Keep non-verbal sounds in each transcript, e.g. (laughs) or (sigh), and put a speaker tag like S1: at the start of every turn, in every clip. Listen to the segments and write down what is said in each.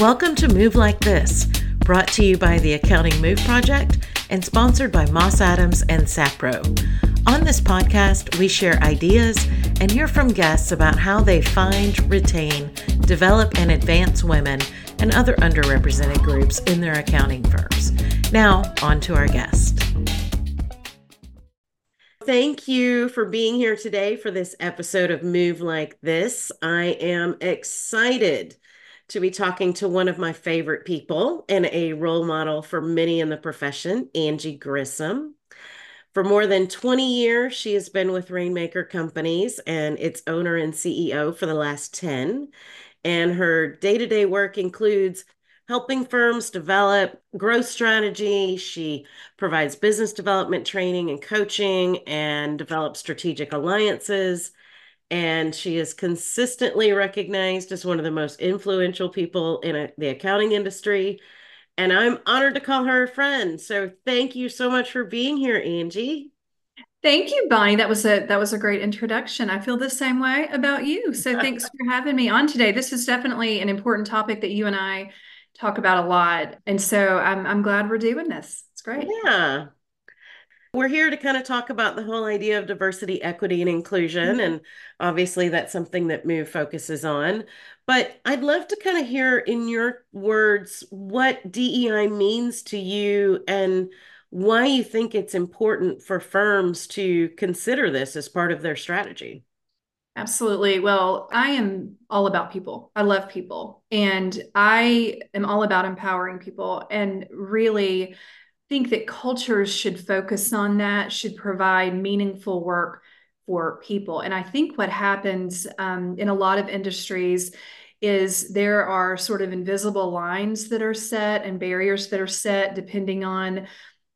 S1: Welcome to Move Like This, brought to you by the Accounting Move Project and sponsored by Moss Adams and Sapro. On this podcast, we share ideas and hear from guests about how they find, retain, develop, and advance women and other underrepresented groups in their accounting firms. Now, on to our guest. Thank you for being here today for this episode of Move Like This. I am excited to be talking to one of my favorite people and a role model for many in the profession, Angie Grissom. For more than 20 years, she has been with Rainmaker Companies and its owner and CEO for the last 10. And her day to day work includes helping firms develop growth strategy. She provides business development training and coaching and develops strategic alliances and she is consistently recognized as one of the most influential people in a, the accounting industry. And I'm honored to call her a friend. So thank you so much for being here, Angie.
S2: Thank you, Bonnie. That was a that was a great introduction. I feel the same way about you. So (laughs) thanks for having me on today. This is definitely an important topic that you and I talk about a lot. And so I'm I'm glad we're doing this. It's great.
S1: Yeah. We're here to kind of talk about the whole idea of diversity, equity, and inclusion. Mm-hmm. And obviously, that's something that MOVE focuses on. But I'd love to kind of hear in your words what DEI means to you and why you think it's important for firms to consider this as part of their strategy.
S2: Absolutely. Well, I am all about people. I love people. And I am all about empowering people and really think that cultures should focus on that, should provide meaningful work for people. And I think what happens um, in a lot of industries is there are sort of invisible lines that are set and barriers that are set depending on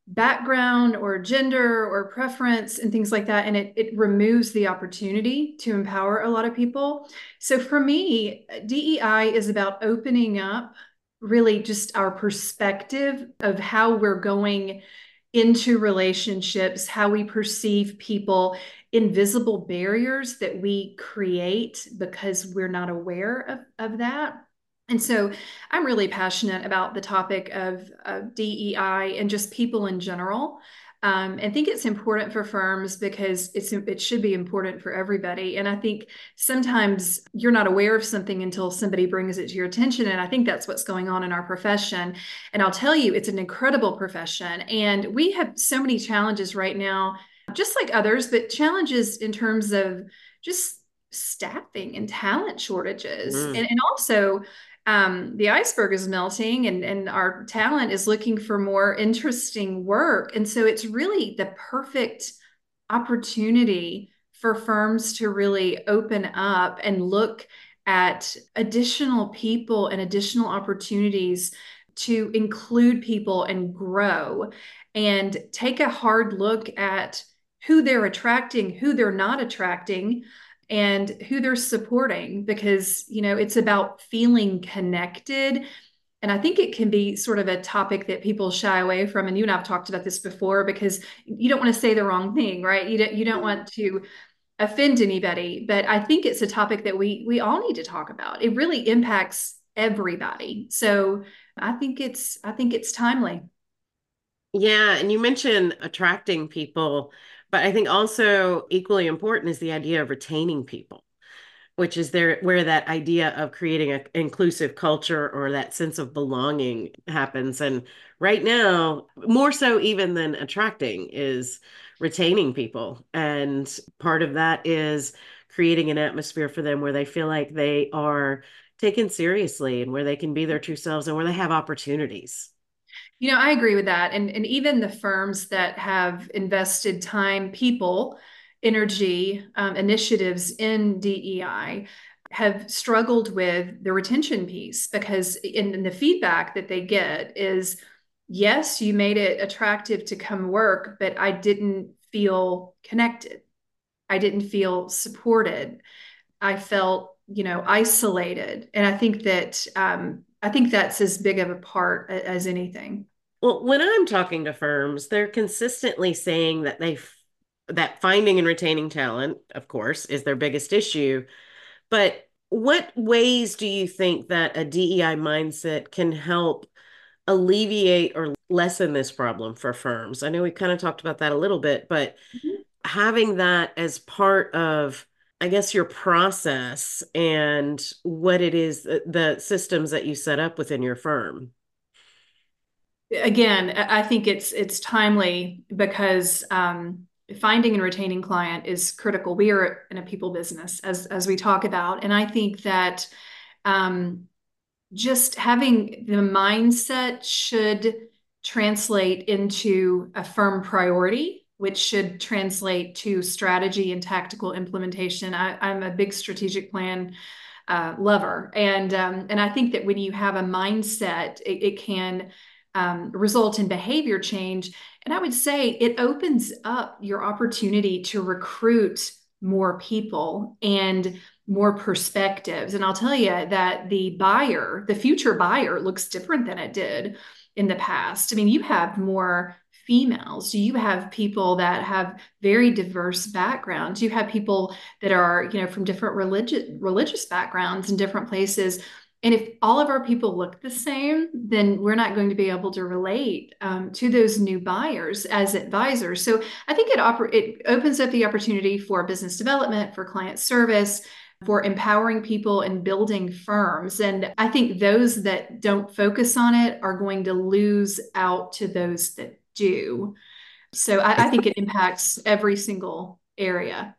S2: background or gender or preference and things like that and it, it removes the opportunity to empower a lot of people so for me dei is about opening up really just our perspective of how we're going into relationships, how we perceive people, invisible barriers that we create because we're not aware of, of that. And so I'm really passionate about the topic of, of DEI and just people in general. Um, and think it's important for firms because it's it should be important for everybody. And I think sometimes you're not aware of something until somebody brings it to your attention. And I think that's what's going on in our profession. And I'll tell you, it's an incredible profession. And we have so many challenges right now, just like others, but challenges in terms of just staffing and talent shortages mm. and, and also um, the iceberg is melting and, and our talent is looking for more interesting work. And so it's really the perfect opportunity for firms to really open up and look at additional people and additional opportunities to include people and grow and take a hard look at who they're attracting, who they're not attracting, and who they're supporting because you know it's about feeling connected. And i think it can be sort of a topic that people shy away from. And you and i've talked about this before because you don't want to say the wrong thing right? You don't you don't want to offend anybody. But i think it's a topic that we we all need to talk about. It really impacts everybody. So i think it's i think it's timely.
S1: Yeah. And you mentioned attracting people but I think also equally important is the idea of retaining people, which is there where that idea of creating an inclusive culture or that sense of belonging happens. And right now, more so even than attracting is retaining people. And part of that is creating an atmosphere for them where they feel like they are taken seriously and where they can be their true selves and where they have opportunities.
S2: You know, I agree with that. And, and even the firms that have invested time, people, energy, um, initiatives in DEI have struggled with the retention piece because in, in the feedback that they get is yes, you made it attractive to come work, but I didn't feel connected. I didn't feel supported. I felt, you know, isolated. And I think that um, I think that's as big of a part as anything.
S1: Well, when I'm talking to firms, they're consistently saying that they that finding and retaining talent, of course, is their biggest issue. But what ways do you think that a DEI mindset can help alleviate or lessen this problem for firms? I know we kind of talked about that a little bit, but mm-hmm. having that as part of I guess your process and what it is the systems that you set up within your firm.
S2: Again, I think it's it's timely because um, finding and retaining client is critical. We are in a people business, as as we talk about, and I think that um, just having the mindset should translate into a firm priority, which should translate to strategy and tactical implementation. I, am a big strategic plan uh, lover, and um, and I think that when you have a mindset, it, it can um, result in behavior change. And I would say it opens up your opportunity to recruit more people and more perspectives. And I'll tell you that the buyer, the future buyer, looks different than it did in the past. I mean, you have more females you have people that have very diverse backgrounds you have people that are you know from different religious religious backgrounds in different places and if all of our people look the same, then we're not going to be able to relate um, to those new buyers as advisors. So I think it, oper- it opens up the opportunity for business development, for client service, for empowering people and building firms. And I think those that don't focus on it are going to lose out to those that do. So I, I think it impacts every single area.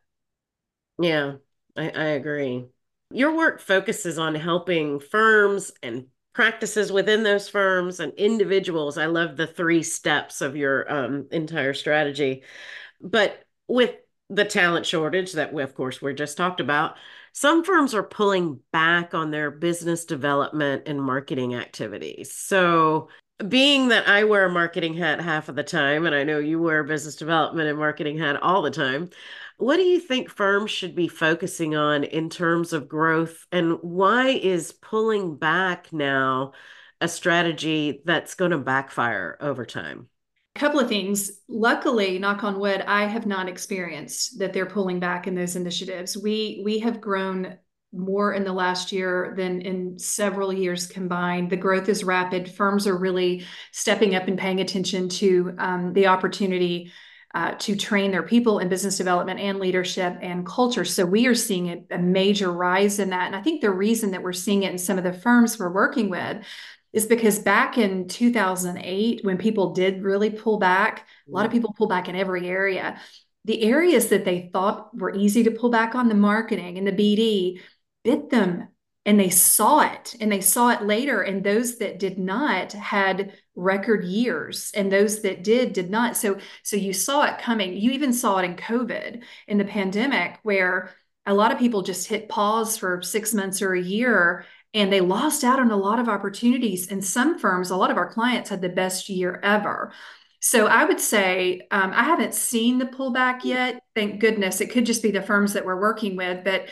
S1: Yeah, I, I agree. Your work focuses on helping firms and practices within those firms and individuals. I love the three steps of your um, entire strategy. But with the talent shortage that we, of course, we just talked about, some firms are pulling back on their business development and marketing activities. So, being that I wear a marketing hat half of the time, and I know you wear a business development and marketing hat all the time, what do you think firms should be focusing on in terms of growth? And why is pulling back now a strategy that's going to backfire over time?
S2: A couple of things. Luckily, knock on wood, I have not experienced that they're pulling back in those initiatives. We we have grown more in the last year than in several years combined. The growth is rapid. Firms are really stepping up and paying attention to um, the opportunity uh, to train their people in business development and leadership and culture. So we are seeing a, a major rise in that. And I think the reason that we're seeing it in some of the firms we're working with is because back in 2008, when people did really pull back, a lot of people pull back in every area. The areas that they thought were easy to pull back on the marketing and the BD bit them and they saw it and they saw it later and those that did not had record years and those that did did not. So so you saw it coming. You even saw it in covid in the pandemic where a lot of people just hit pause for 6 months or a year and they lost out on a lot of opportunities. And some firms a lot of our clients had the best year ever. So I would say um, I haven't seen the pullback yet. Thank goodness. It could just be the firms that we're working with, but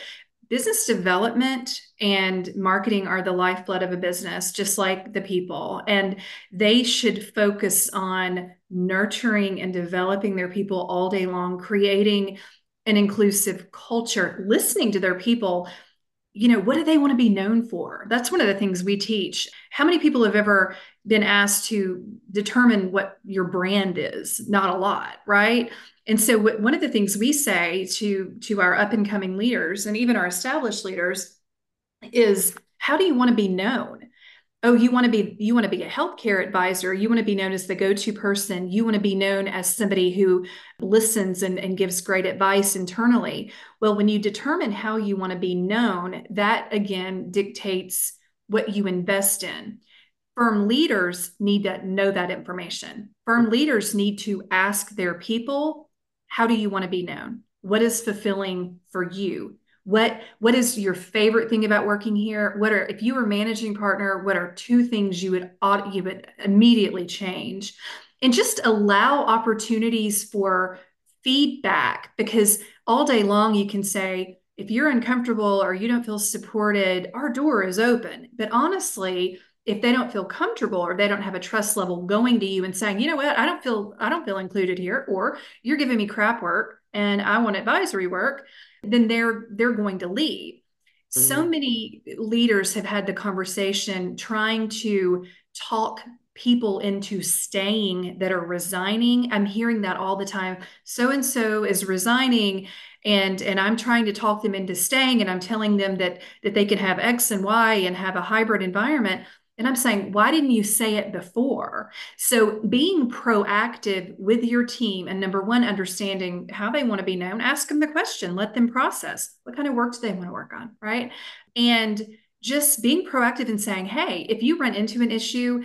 S2: business development and marketing are the lifeblood of a business, just like the people. And they should focus on nurturing and developing their people all day long, creating an inclusive culture, listening to their people. You know, what do they want to be known for? That's one of the things we teach. How many people have ever been asked to determine what your brand is? Not a lot, right? And so one of the things we say to to our up and coming leaders and even our established leaders is how do you want to be known? Oh, you want to be you want to be a healthcare advisor, you want to be known as the go-to person, you want to be known as somebody who listens and, and gives great advice internally. Well, when you determine how you want to be known, that again dictates what you invest in firm leaders need to know that information. Firm leaders need to ask their people how do you want to be known? What is fulfilling for you? What what is your favorite thing about working here? What are if you were managing partner, what are two things you would you would immediately change? And just allow opportunities for feedback because all day long you can say if you're uncomfortable or you don't feel supported, our door is open. But honestly, if they don't feel comfortable or they don't have a trust level going to you and saying, you know what, I don't feel I don't feel included here, or you're giving me crap work and I want advisory work, then they're they're going to leave. So mm-hmm. many leaders have had the conversation trying to talk people into staying that are resigning. I'm hearing that all the time. So and so is resigning and and I'm trying to talk them into staying and I'm telling them that that they can have X and Y and have a hybrid environment. And I'm saying, why didn't you say it before? So, being proactive with your team and number one, understanding how they want to be known, ask them the question, let them process what kind of work do they want to work on, right? And just being proactive and saying, hey, if you run into an issue,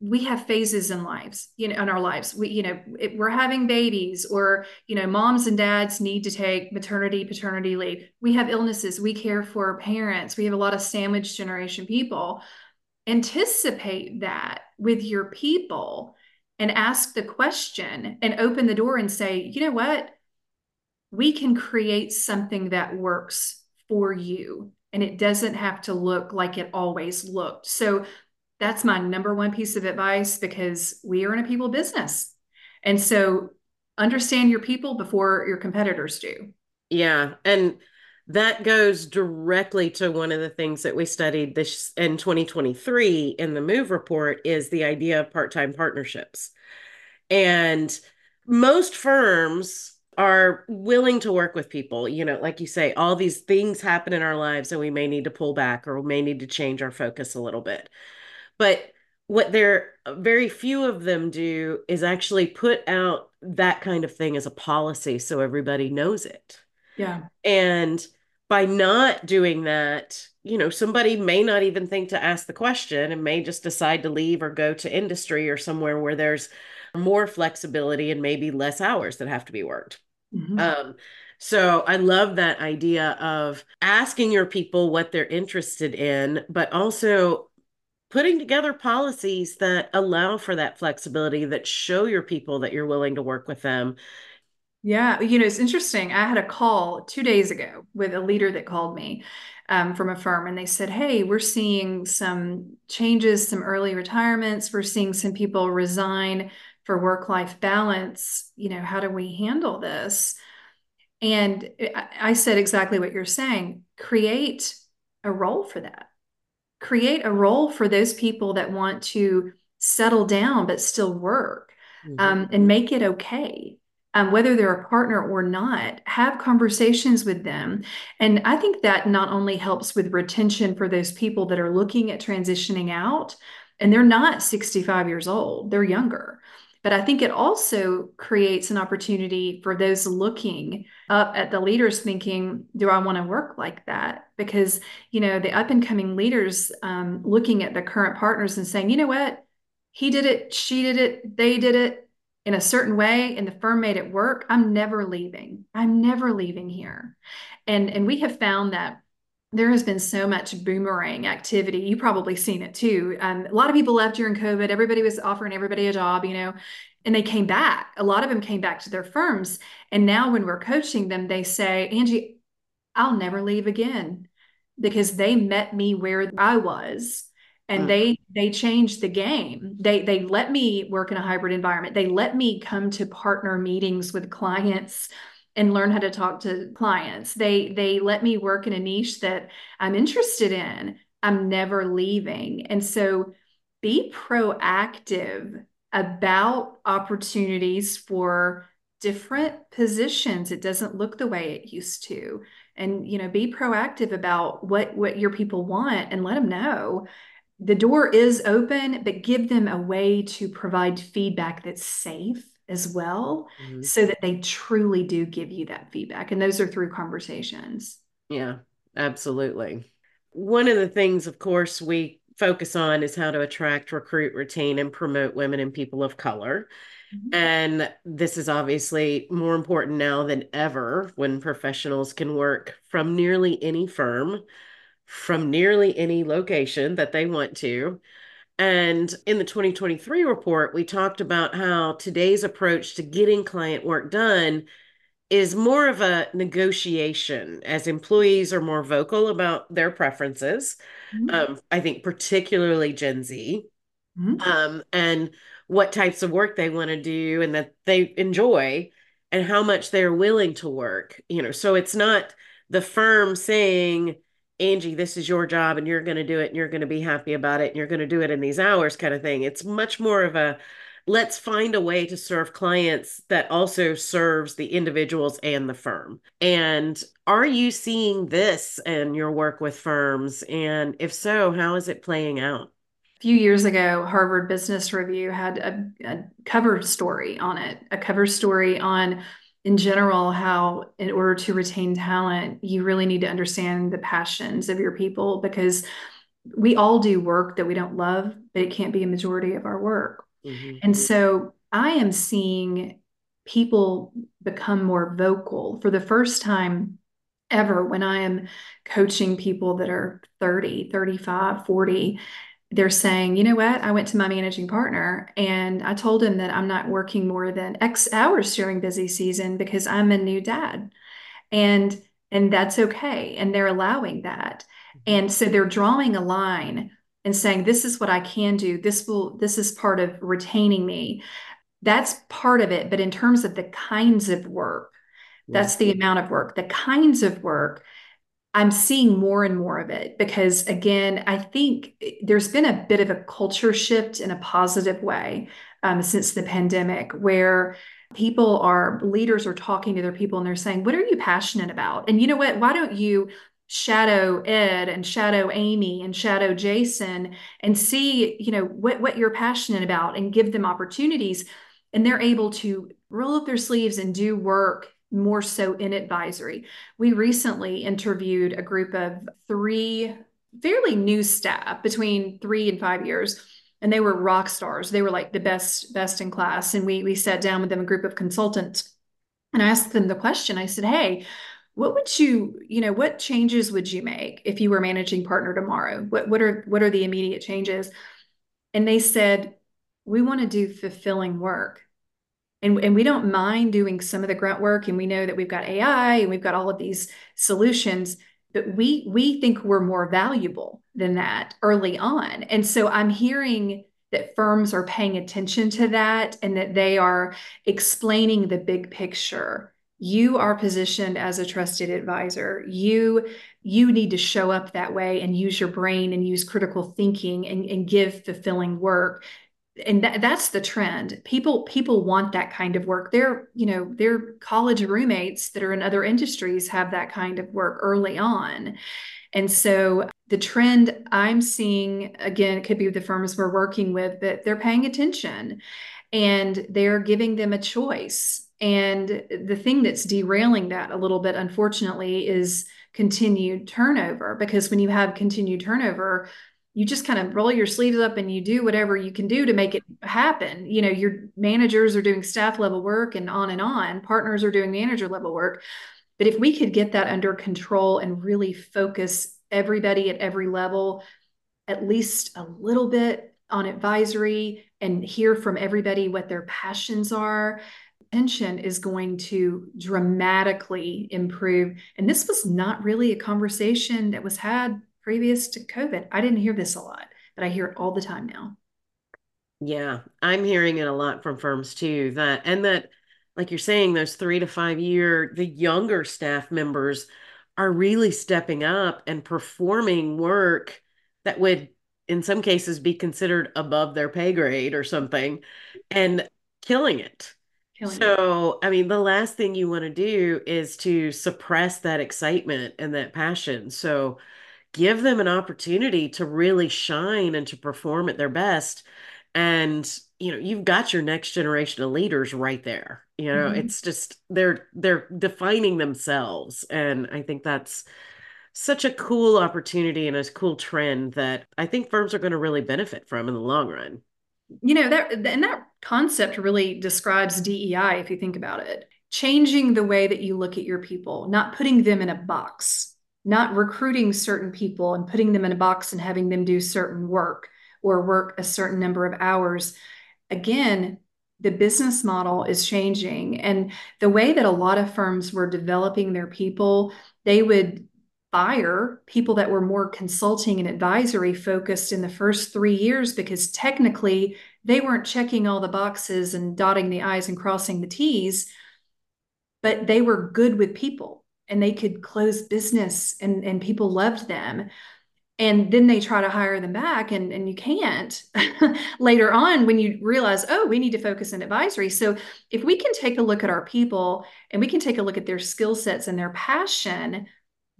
S2: we have phases in lives you know in our lives we you know we're having babies or you know moms and dads need to take maternity paternity leave we have illnesses we care for parents we have a lot of sandwich generation people anticipate that with your people and ask the question and open the door and say you know what we can create something that works for you and it doesn't have to look like it always looked so that's my number one piece of advice because we are in a people business. And so understand your people before your competitors do.
S1: Yeah. And that goes directly to one of the things that we studied this in 2023 in the move report is the idea of part-time partnerships. And most firms are willing to work with people. You know, like you say, all these things happen in our lives and we may need to pull back or we may need to change our focus a little bit. But what there very few of them do is actually put out that kind of thing as a policy so everybody knows it.
S2: Yeah.
S1: And by not doing that, you know, somebody may not even think to ask the question and may just decide to leave or go to industry or somewhere where there's more flexibility and maybe less hours that have to be worked. Mm-hmm. Um, so I love that idea of asking your people what they're interested in, but also putting together policies that allow for that flexibility that show your people that you're willing to work with them
S2: yeah you know it's interesting i had a call two days ago with a leader that called me um, from a firm and they said hey we're seeing some changes some early retirements we're seeing some people resign for work life balance you know how do we handle this? And i said exactly what you're saying create a role for that. Create a role for those people that want to settle down but still work mm-hmm. um, and make it okay um, whether they're a partner or not have conversations with them and i think that not only helps with retention for those people that are looking at transitioning out and they're not 65 years old they're younger but I think it also creates an opportunity for those looking up at the leaders thinking, do I want to work like that? Because, you know, the up and coming leaders um, looking at the current partners and saying, you know what? He did it, she did it, they did it in a certain way and the firm made it work. I'm never leaving. I'm never leaving here. And, and we have found that there has been so much boomerang activity. You probably seen it too. Um, a lot of people left during COVID. Everybody was offering everybody a job, you know, and they came back. A lot of them came back to their firms. And now when we're coaching them, they say, Angie, I'll never leave again because they met me where I was and uh. they they changed the game they they let me work in a hybrid environment they let me come to partner meetings with clients and learn how to talk to clients. They they let me work in a niche that I'm interested in. I'm never leaving. And so be proactive about opportunities for different positions. It doesn't look the way it used to. And you know, be proactive about what what your people want and let them know. The door is open, but give them a way to provide feedback that's safe as well mm-hmm. so that they truly do give you that feedback and those are through conversations
S1: yeah absolutely one of the things of course we focus on is how to attract recruit retain and promote women and people of color mm-hmm. and this is obviously more important now than ever when professionals can work from nearly any firm from nearly any location that they want to and in the 2023 report, we talked about how today's approach to getting client work done is more of a negotiation as employees are more vocal about their preferences. Mm-hmm. Um, I think, particularly Gen Z, mm-hmm. um, and what types of work they want to do and that they enjoy and how much they're willing to work. You know, so it's not the firm saying, Angie, this is your job and you're going to do it and you're going to be happy about it and you're going to do it in these hours kind of thing. It's much more of a let's find a way to serve clients that also serves the individuals and the firm. And are you seeing this in your work with firms? And if so, how is it playing out?
S2: A few years ago, Harvard Business Review had a, a cover story on it, a cover story on in general how in order to retain talent you really need to understand the passions of your people because we all do work that we don't love but it can't be a majority of our work mm-hmm. and so i am seeing people become more vocal for the first time ever when i am coaching people that are 30 35 40 they're saying, you know what? I went to my managing partner and I told him that I'm not working more than X hours during busy season because I'm a new dad. And and that's okay. And they're allowing that. Mm-hmm. And so they're drawing a line and saying, this is what I can do. This will, this is part of retaining me. That's part of it. But in terms of the kinds of work, that's the amount of work. The kinds of work I'm seeing more and more of it because, again, I think there's been a bit of a culture shift in a positive way um, since the pandemic where people are, leaders are talking to their people and they're saying, What are you passionate about? And you know what? Why don't you? shadow ed and shadow amy and shadow jason and see you know what what you're passionate about and give them opportunities and they're able to roll up their sleeves and do work more so in advisory. We recently interviewed a group of three fairly new staff between three and five years and they were rock stars. They were like the best best in class and we we sat down with them a group of consultants and i asked them the question. I said hey what would you you know what changes would you make if you were managing partner tomorrow? What what are what are the immediate changes? And they said we want to do fulfilling work and, and we don't mind doing some of the grunt work and we know that we've got ai and we've got all of these solutions but we we think we're more valuable than that early on. And so i'm hearing that firms are paying attention to that and that they are explaining the big picture. You are positioned as a trusted advisor. You you need to show up that way and use your brain and use critical thinking and, and give fulfilling work and that, that's the trend. People people want that kind of work. Their you know their college roommates that are in other industries have that kind of work early on. And so the trend i'm seeing again it could be the firms we're working with that they're paying attention and they're giving them a choice. And the thing that's derailing that a little bit unfortunately is continued turnover because when you have continued turnover you just kind of roll your sleeves up and you do whatever you can do to make it happen. You know, your managers are doing staff level work and on and on, partners are doing manager level work. But if we could get that under control and really focus everybody at every level, at least a little bit on advisory and hear from everybody what their passions are, pension is going to dramatically improve. And this was not really a conversation that was had previous to COVID. I didn't hear this a lot, but I hear it all the time now.
S1: Yeah, I'm hearing it a lot from firms too. That and that, like you're saying, those three to five year, the younger staff members are really stepping up and performing work that would, in some cases, be considered above their pay grade or something, and killing it. Killing so, it. I mean, the last thing you want to do is to suppress that excitement and that passion. So, give them an opportunity to really shine and to perform at their best. And you know you've got your next generation of leaders right there. You know mm-hmm. it's just they're they're defining themselves. And i think that's such a cool opportunity and a cool trend that i think firms are going to really benefit from in the long run.
S2: You know that and that concept really describes dei if you think about it. Changing the way that you look at your people not putting them in a box not recruiting certain people and putting them in a box and having them do certain work or work a certain number of hours. Again, the business model is changing. And the way that a lot of firms were developing their people, they would fire people that were more consulting and advisory focused in the first three years because technically they weren't checking all the boxes and dotting the I's and crossing the T's, but they were good with people and they could close business and, and people loved them. And then they try to hire them back and, and you can't (laughs) later on when you realize oh we need to focus in advisory. So if we can take a look at our people and we can take a look at their skill sets and their passion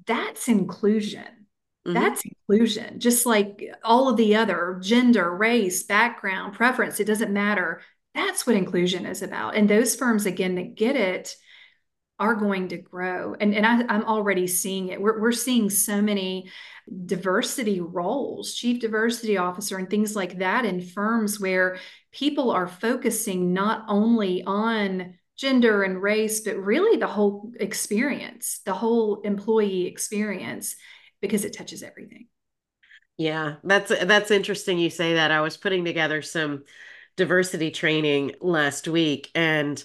S2: that's inclusion. Mm-hmm. that's inclusion just like all of the other gender race background preference it doesn't matter. That's what inclusion is about. And those firms again that get it are going to grow and, and I, i'm already seeing it we're, we're seeing so many diversity roles, chief diversity officer, and things like that in firms where people are focusing not only on gender and race, but really the whole experience, the whole employee experience, because it touches everything.
S1: Yeah, that's that's interesting you say that. I was putting together some diversity training last week and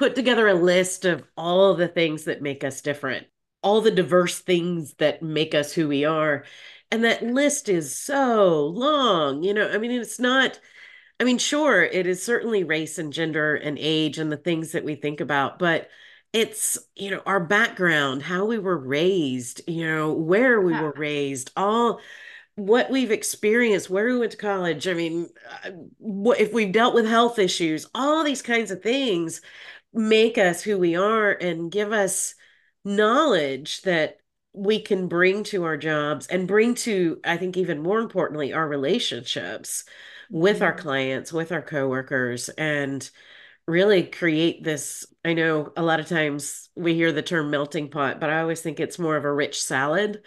S1: put together a list of all the things that make us different all the diverse things that make us who we are. And that list is so long. You know, I mean, it's not, I mean, sure, it is certainly race and gender and age and the things that we think about, but it's, you know, our background, how we were raised, you know, where we yeah. were raised, all what we've experienced, where we went to college. I mean, uh, if we've dealt with health issues, all these kinds of things make us who we are and give us knowledge that we can bring to our jobs and bring to i think even more importantly our relationships with mm-hmm. our clients with our coworkers and really create this i know a lot of times we hear the term melting pot but i always think it's more of a rich salad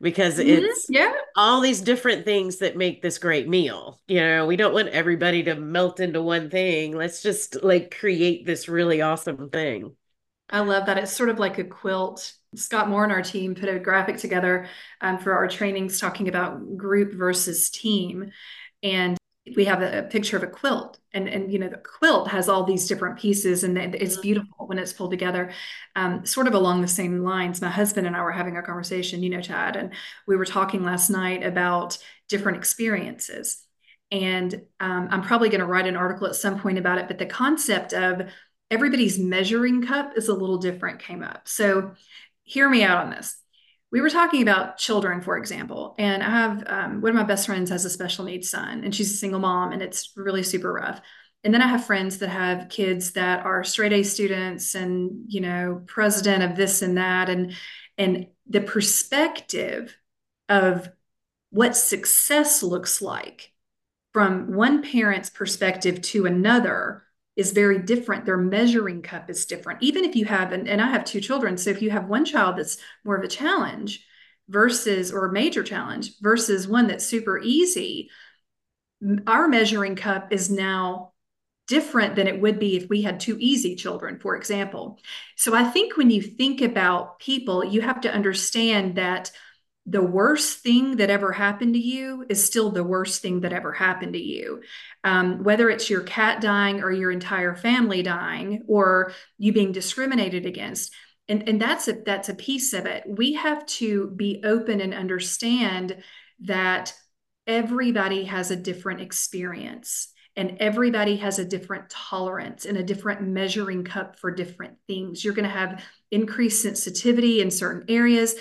S1: because mm-hmm. it's
S2: yeah
S1: all these different things that make this great meal you know we don't want everybody to melt into one thing let's just like create this really awesome thing
S2: I love that. It's sort of like a quilt. Scott Moore and our team put a graphic together um, for our trainings talking about group versus team. And we have a, a, picture of a quilt and and you know the quilt has all these different pieces and it's mm-hmm. beautiful when it's pulled together um, sort of along the same lines my husband and i were having a conversation you know chad and we were talking last night about different experiences and um, i'm probably going to write an article at some point about it but the concept of everybody's measuring cup is a little different came up. So hear me out on this. We were talking about children, for example, and I have um, one of my best friends has a special needs son, and she's a single mom, and it's really super rough. And then I have friends that have kids that are straight A students, and you know, president of this and that, and and the perspective of what success looks like from one parent's perspective to another is very different. Their measuring cup is different. Even if you have, and, and I have two children, so if you have one child that's more of a challenge versus, or a major challenge versus one that's super easy, our measuring cup is now different than it would be if we had two easy children, for example. So I think when you think about people, you have to understand that the worst thing that ever happened to you is still the worst thing that ever happened to you. Um, whether it's your cat dying or your entire family dying or you being discriminated against. And, and that's a that's a piece of it. We have to be open and understand that everybody has a different experience and everybody has a different tolerance and a different measuring cup for different things. You're going to have increased sensitivity in certain areas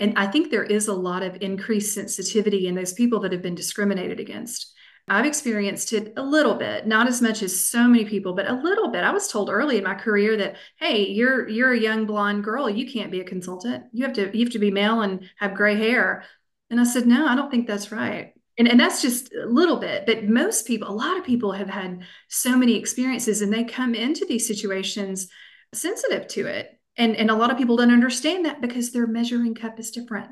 S2: and I think there is a lot of increased sensitivity in those people that have been discriminated against. I've experienced it a little bit, not as much as so many people, but a little bit. I was told early in my career that, hey, you're you're a young blonde girl, you can't be a consultant. You have to you have to be male and have gray hair. And I said, no, I don't think that's right. And, and that's just a little bit, but most people, a lot of people have had so many experiences and they come into these situations sensitive to it and and a lot of people don't understand that because their measuring cup is different.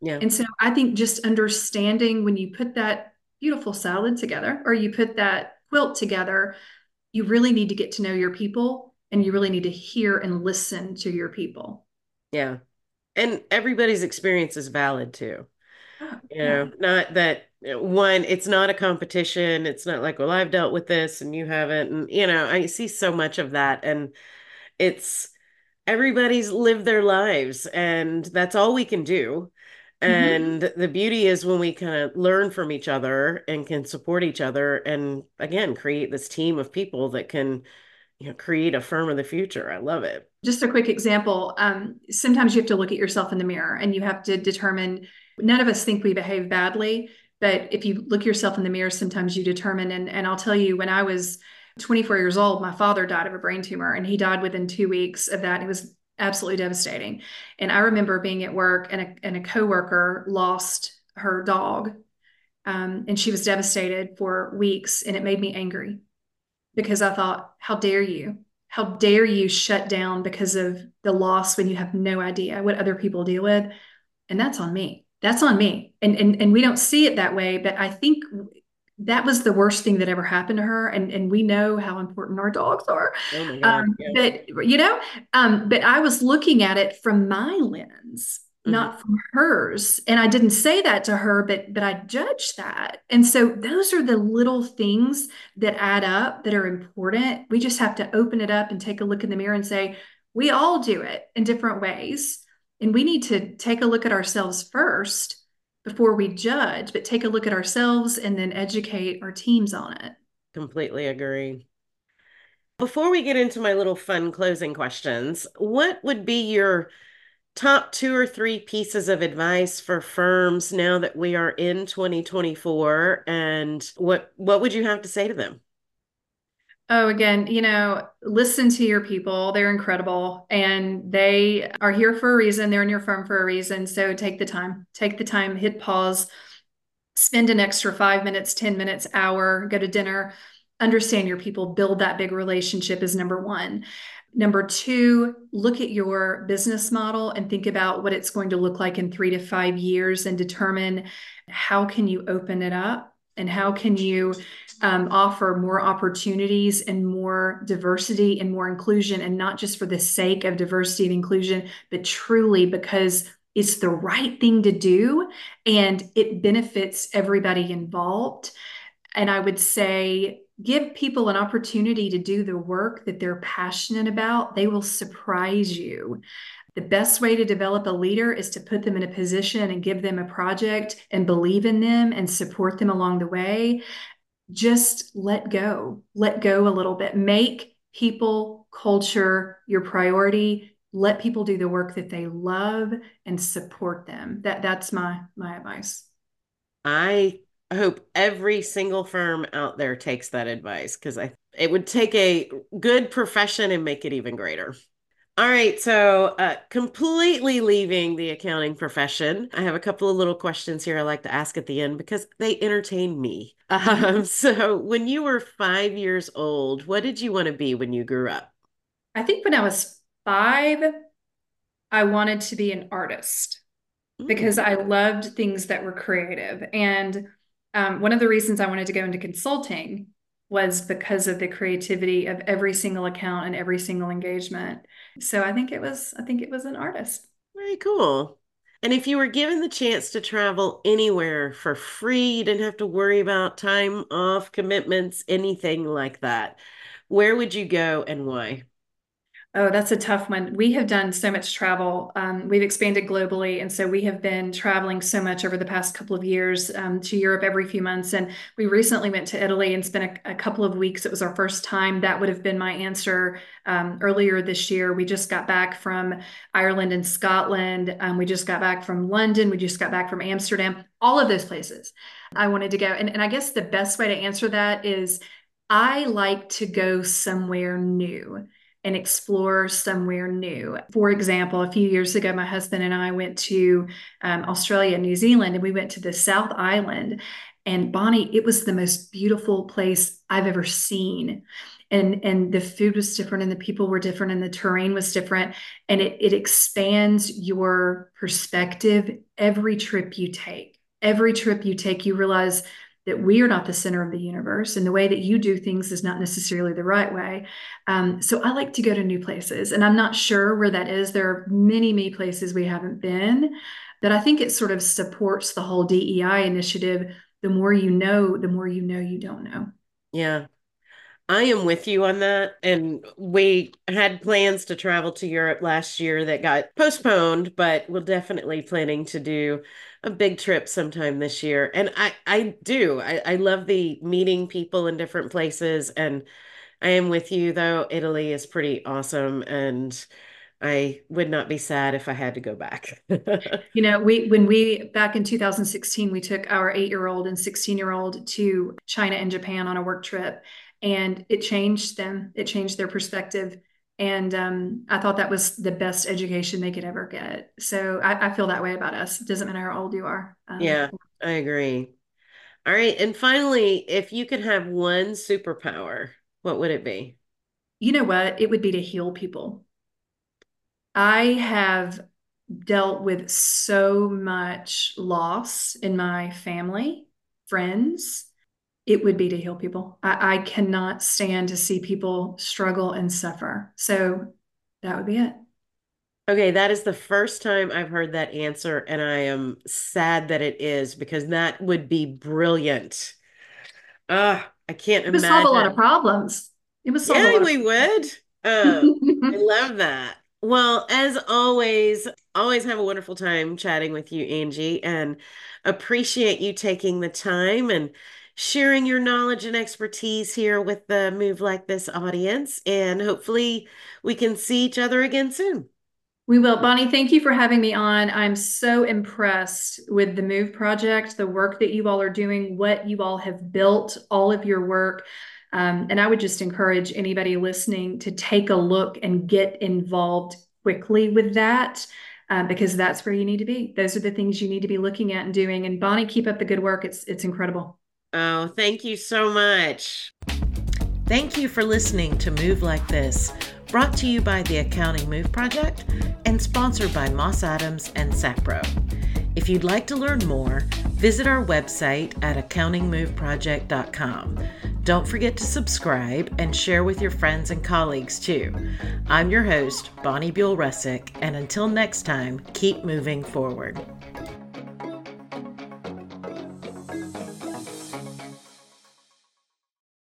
S2: Yeah. And so i think just understanding when you put that beautiful salad together or you put that quilt together you really need to get to know your people and you really need to hear and listen to your people.
S1: Yeah. And everybody's experience is valid too. Oh, you know yeah. not that one it's not a competition. It's not like well i've dealt with this and you haven't. And you know i see so much of that and it's everybody's lived their lives and that's all we can do mm-hmm. and mm-hmm. the beauty is when we kind of learn from each other and can support each other and again create this team of people that can you know, create a firm of the future. I love it.
S2: Just a quick example. Um, sometimes you have to look at yourself in the mirror and you have to determine none of us think we behave badly, but if you look yourself in the mirror, sometimes you determine. And, and I'll tell you, when I was 24 years old, my father died of a brain tumor and he died within two weeks of that. It was absolutely devastating. And I remember being at work and a, and a coworker lost her dog um, and she was devastated for weeks and it made me angry because I thought, how dare you? How dare you shut down because of the loss when you have no idea what other people deal with? And that's on me. That's on me. And and and we don't see it that way, but I think that was the worst thing that ever happened to her. And and we know how important our dogs are. Oh um, yes. But you know, um, but I was looking at it from my lens mm-hmm. not from hers and i didn't say that to her but but i judged that and so those are the little things that add up that are important we just have to open it up and take a look in the mirror and say we all do it in different ways and we need to take a look at ourselves first before we judge but take a look at ourselves and then educate our teams on it.
S1: Completely agree. Before we get into my little fun closing questions what would be your top two or three pieces of advice for firms now that we are in 2024 and what what would you have to say to them
S2: Oh, again, you know, listen to your people. They're incredible and they are here for a reason. They're in your firm for a reason. So take the time, take the time, hit pause, spend an extra five minutes, 10 minutes, hour, go to dinner, understand your people, build that big relationship is number one. Number two, look at your business model and think about what it's going to look like in three to five years and determine how can you open it up and how can you um, offer more opportunities and more diversity and more inclusion and not just for the sake of diversity and inclusion but truly because it's the right thing to do and it benefits everybody involved and i would say give people an opportunity to do the work that they're passionate about, they will surprise you. The best way to develop a leader is to put them in a position and give them a project and believe in them and support them along the way. Just let go, let go a little bit. Make people, culture your priority. Let people do the work that they love and support them. That that's my my advice.
S1: I I hope every single firm out there takes that advice because I it would take a good profession and make it even greater. All right, so uh, completely leaving the accounting profession, I have a couple of little questions here I like to ask at the end because they entertain me. (laughs) Um, so, when you were five years old, what did you want to be when you grew up?
S2: I think when I was five, I wanted to be an artist mm. because I loved things that were creative. And um, one of the reasons I wanted to go into consulting was because of the creativity of every single account and every single engagement. So I think it was I think it was an artist.
S1: Very cool. And if you were given the chance to travel anywhere for free, you didn't have to worry about time off, commitments, anything like that, where would you go and why?
S2: Oh, that's a tough one. We have done so much travel. Um, we've expanded globally. And so we have been traveling so much over the past couple of years um, to Europe every few months. And we recently went to Italy and spent a, a couple of weeks. It was our first time. That would have been my answer um, earlier this year. We just got back from Ireland and Scotland. Um, we just got back from London. We just got back from Amsterdam, all of those places I wanted to go. And, and I guess the best way to answer that is I like to go somewhere new and explore somewhere new. For example, a few years ago, my husband and I went to um, Australia, and New Zealand, and we went to the South Island. And Bonnie, it was the most beautiful place I've ever seen. And, and the food was different and the people were different and the terrain was different and it, it expands your perspective every trip you take every trip you take you realize that we are not the center of the universe and the way that you do things is not necessarily the right way. Um, so I like to go to new places and I'm not sure where that is. There are many, many places we haven't been that I think it sort of supports the whole DEI initiative. The more you know, the more you know you don't know.
S1: Yeah. I am with you on that. And we had plans to travel to Europe last year that got postponed, but we're definitely planning to do a big trip sometime this year. And I, I do. I, I love the meeting people in different places and I am with you though. Italy is pretty awesome and I would not be sad if I had to go back. (laughs)
S2: you know, we when we back in 2016 we took our 8-year-old and 16-year-old to China and Japan on a work trip and it changed them. It changed their perspective and um, I thought that was the best education they could ever get. So I, I feel that way about us. It doesn't matter how old you are.
S1: Um, yeah, I agree. All right. And finally, if you could have one superpower, what would it be?
S2: You know what? It would be to heal people. I have dealt with so much loss in my family, friends. It would be to heal people. I, I cannot stand to see people struggle and suffer. So that would be it.
S1: Okay, that is the first time I've heard that answer, and I am sad that it is because that would be brilliant. Ah, uh, I can't imagine. it
S2: would imagine. solve a lot of problems.
S1: It was solve yeah, we would. Um, I (laughs) love that. Well, as always, always have a wonderful time chatting with you, Angie, and appreciate you taking the time and sharing your knowledge and expertise here with the Move Like This audience. And hopefully, we can see each other again soon.
S2: We will. Bonnie, thank you for having me on. I'm so impressed with the Move project, the work that you all are doing, what you all have built, all of your work. Um, and I would just encourage anybody listening to take a look and get involved quickly with that. Uh, because that's where you need to be. Those are the things you need to be looking at and doing. And Bonnie, keep up the good work. It's it's incredible.
S1: Oh, thank you so much. Thank you for listening to Move Like This brought to you by the Accounting Move Project and sponsored by Moss Adams and SAPRO. If you'd like to learn more, visit our website at accountingmoveproject.com. Don't forget to subscribe and share with your friends and colleagues too. I'm your host, Bonnie Buol Ruszczyk, and until next time, keep moving forward.